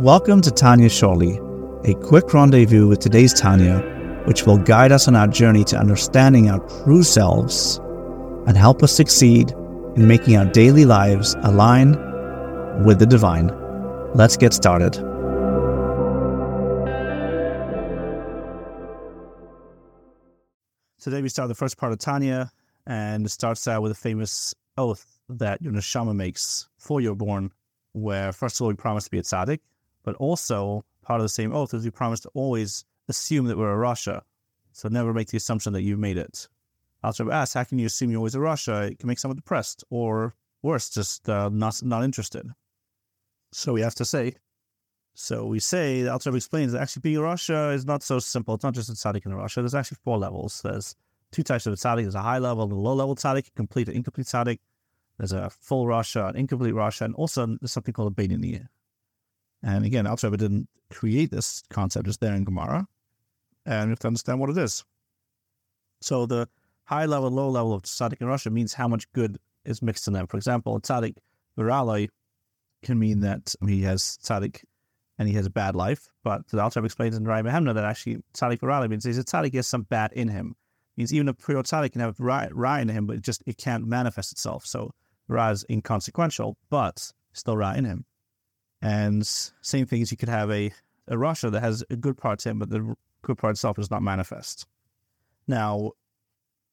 Welcome to Tanya Shorty, a quick rendezvous with today's Tanya, which will guide us on our journey to understanding our true selves and help us succeed in making our daily lives align with the divine. Let's get started. Today we start the first part of Tanya, and it starts out with a famous oath that your neshama makes for you're born, where first of all we promise to be a tzaddik, but also part of the same oath is we promise to always assume that we're a Rasha. So never make the assumption that you've made it. Alter asks, how can you assume you're always a Rasha? It can make someone depressed or worse, just uh, not not interested. So we have to say. So we say, Alter explains that actually being a Rasha is not so simple. It's not just a tzaddik in a Rasha. There's actually four levels. There's two types of tzaddik. There's a high level and a low level tzaddik, complete and incomplete tzaddik. There's a full Rasha, an incomplete Rasha, and also there's something called a Beinani. And again, Alter didn't create this concept, it's there in Gemara. And we have to understand what it is. So the high level, low level of tzaddik in Rasha means how much good is mixed in them. For example, tzaddik v'ra lo can mean that he has tzaddik and he has a bad life. But the Alter explains in Raya Mehemna that actually tzaddik v'ra lo means he's a tzaddik he has some bad in him. It means even a pure tzaddik can have ra in him, but it just it can't manifest itself. So ra is inconsequential, but still ra in him. And same thing as you could have a, a Rasha that has a good part to him, but the good part itself is not manifest. Now,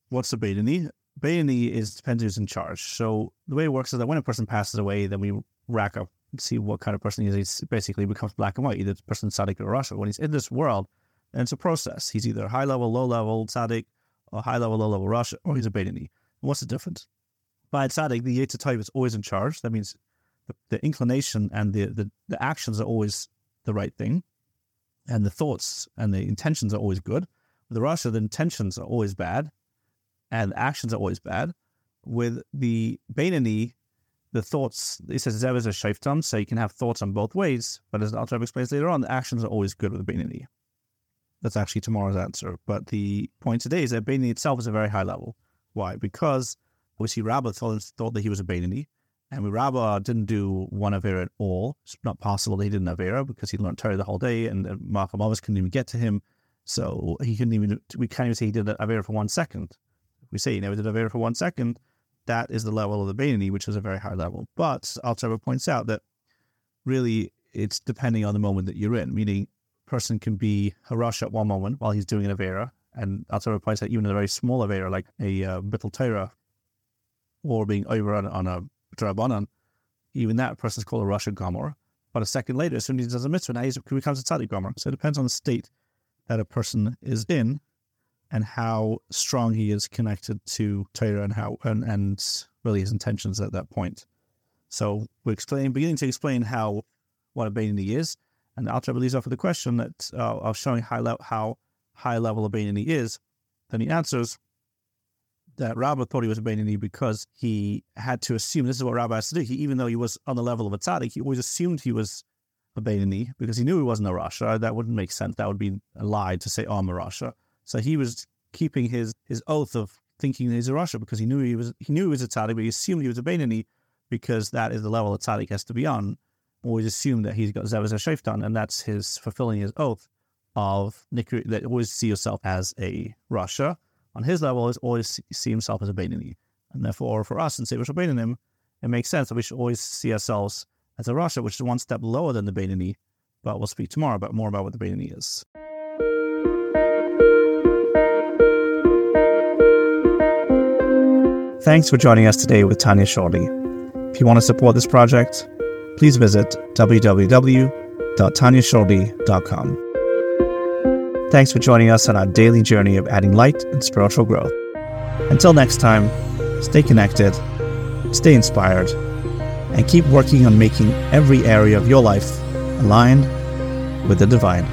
what's a Beinani? Beinani is depends who's in charge. So the way it works is that when a person passes away, then we rack up and see what kind of person he is. Basically becomes black and white, either the person tzaddik or Rasha. When he's in this world, and it's a process. He's either high level, low level tzaddik, or high level, low level Rasha, or he's a Beinani. What's the difference? By tzaddik, the Yetzer is always in charge. That means the, the inclination and the, the, the actions are always the right thing, and the thoughts and the intentions are always good. With the Rasha, the intentions are always bad, and actions are always bad. With the Beinani, the thoughts, it says Zev is a shaiftan, so you can have thoughts on both ways, but as the Alter explains later on, the actions are always good with the Beinani. That's actually tomorrow's answer. But the point today is that Beinani itself is a very high level. Why? Because we see Rabbah thought, thought that he was a Beinani, and Rabba didn't do one Avera at all. It's not possible he did an Avera because he learned Torah the whole day and Malach HaMaves couldn't even get to him. So he couldn't even, we can't even say he did an Avera for one second. If we say he never did Avera for one second, that is the level of the Beinani, which is a very high level. But Alter points out that really it's depending on the moment that you're in, meaning person can be Harash at one moment while he's doing an Avera. And Alter points out even a very small Avera, like a uh, Bittel Torah, or being over on, a Drabanan, even that person is called a Rasha Gomer. But a second later, as soon as he does a mitzvah, now he becomes a tzaddik Gomer. So it depends on the state that a person is in and how strong he is connected to Torah and how and, and really his intentions at that point. So we're explaining, beginning to explain how what a Beinani is, and Alter leads off with the question that uh, of showing high le- how high level a Beinani is. Then he answers, that Rabbah thought he was a Beinani because he had to assume this is what Rabbah has to do. He, even though he was on the level of a tzaddik, he always assumed he was a Beinani because he knew he wasn't a Rasha. That wouldn't make sense. That would be a lie to say, oh, I'm a Rasha. So he was keeping his his oath of thinking he's a Rasha because he knew he was he knew he was a tzaddik, but he assumed he was a Beinani because that is the level a tzaddik has to be on. Always assumed that he's got Zevaz Shaftan, and that's his fulfilling his oath of that always see yourself as a Rasha on his level is always see himself as a Beinani. And therefore, for us in Sefer Beinanim, it makes sense that we should always see ourselves as a Rasha, which is one step lower than the Beinani. But we'll speak tomorrow about more about what the Beinani is. Thanks for joining us today with Tanya Shorty. If you want to support this project, please visit www.tanyashorty.com. Thanks for joining us on our daily journey of adding light and spiritual growth. Until next time, stay connected, stay inspired, and keep working on making every area of your life aligned with the divine.